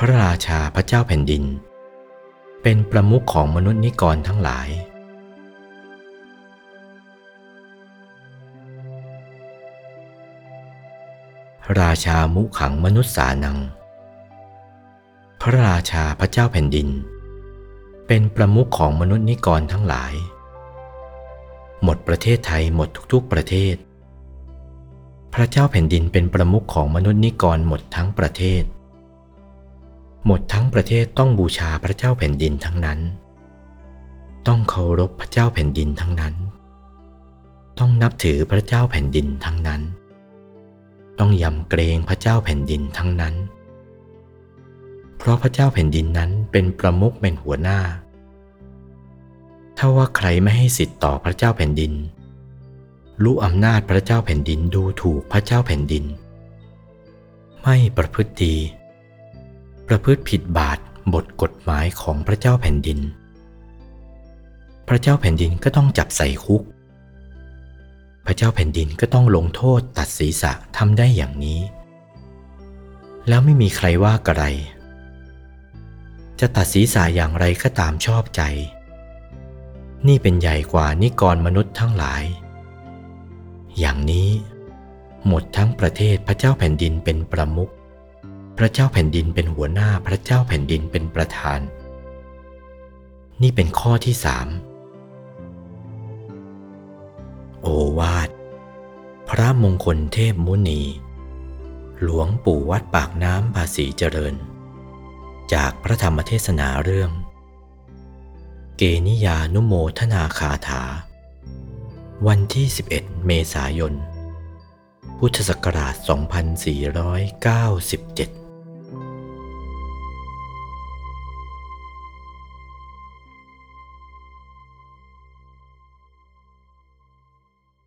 พระราชาพระเจ้าแผ่นดิน เป็นประมุขของมนุษย์นิกรทั้งหลาย ราชามุขังมนุษย์สานัง พระราชาพระเจ้าแผ่นดิน เป็นประมุขของมนุษย์นิกรทั้งหลาย หมดประเทศไทยหมดทุกๆประเทศ พระเจ้าแผ่นดินเป็นประมุขของมนุษย์นิกรหมดทั้งประเทศ หมดทั้งประเทศต้องบูชาพระเจ้าแผ่นดินทั้งนั้น ต้องเคารพพระเจ้าแผ่นดินทั้งนั้น ต้องนับถือพระเจ้าแผ่นดินทั้งนั้น ต้องยำเกรงพระเจ้าแผ่นดินทั้งนั้น เพราะพระเจ้าแผ่นดินนั้นเป็นประมุขเป็นหัวหน้า ถ้าว่าใครไม่ให้สิทธิ์ต่อพระเจ้าแผ่นดินรู้อำนาจพระเจ้าแผ่นดินดูถูกพระเจ้าแผ่นดิน ไม่ประพฤติดี ประพฤติผิดบาทบทกฎหมายของพระเจ้าแผ่นดิน พระเจ้าแผ่นดินก็ต้องจับใส่คุก พระเจ้าแผ่นดินก็ต้องลงโทษตัดศีรษะทำได้อย่างนี้ แล้วไม่มีใครว่ากระไร จะตัดศีรษะอย่างไรก็ตามชอบใจ นี่เป็นใหญ่กว่านิกรมนุษย์ทั้งหลาย อย่างนี้ หมดทั้งประเทศพระเจ้าแผ่นดินเป็นประมุข พระเจ้าแผ่นดินเป็นหัวหน้าพระเจ้าแผ่นดินเป็นประธาน นี่เป็นข้อที่สามโอวาท พระมงคลเทพมุนี หลวงปู่วัดปากน้ำภาษีเจริญ จากพระธรรมเทศนาเรื่อง เกนิยานุโมทนาคาถา วันที่ 11 เมษายนพุทธศักราช 2497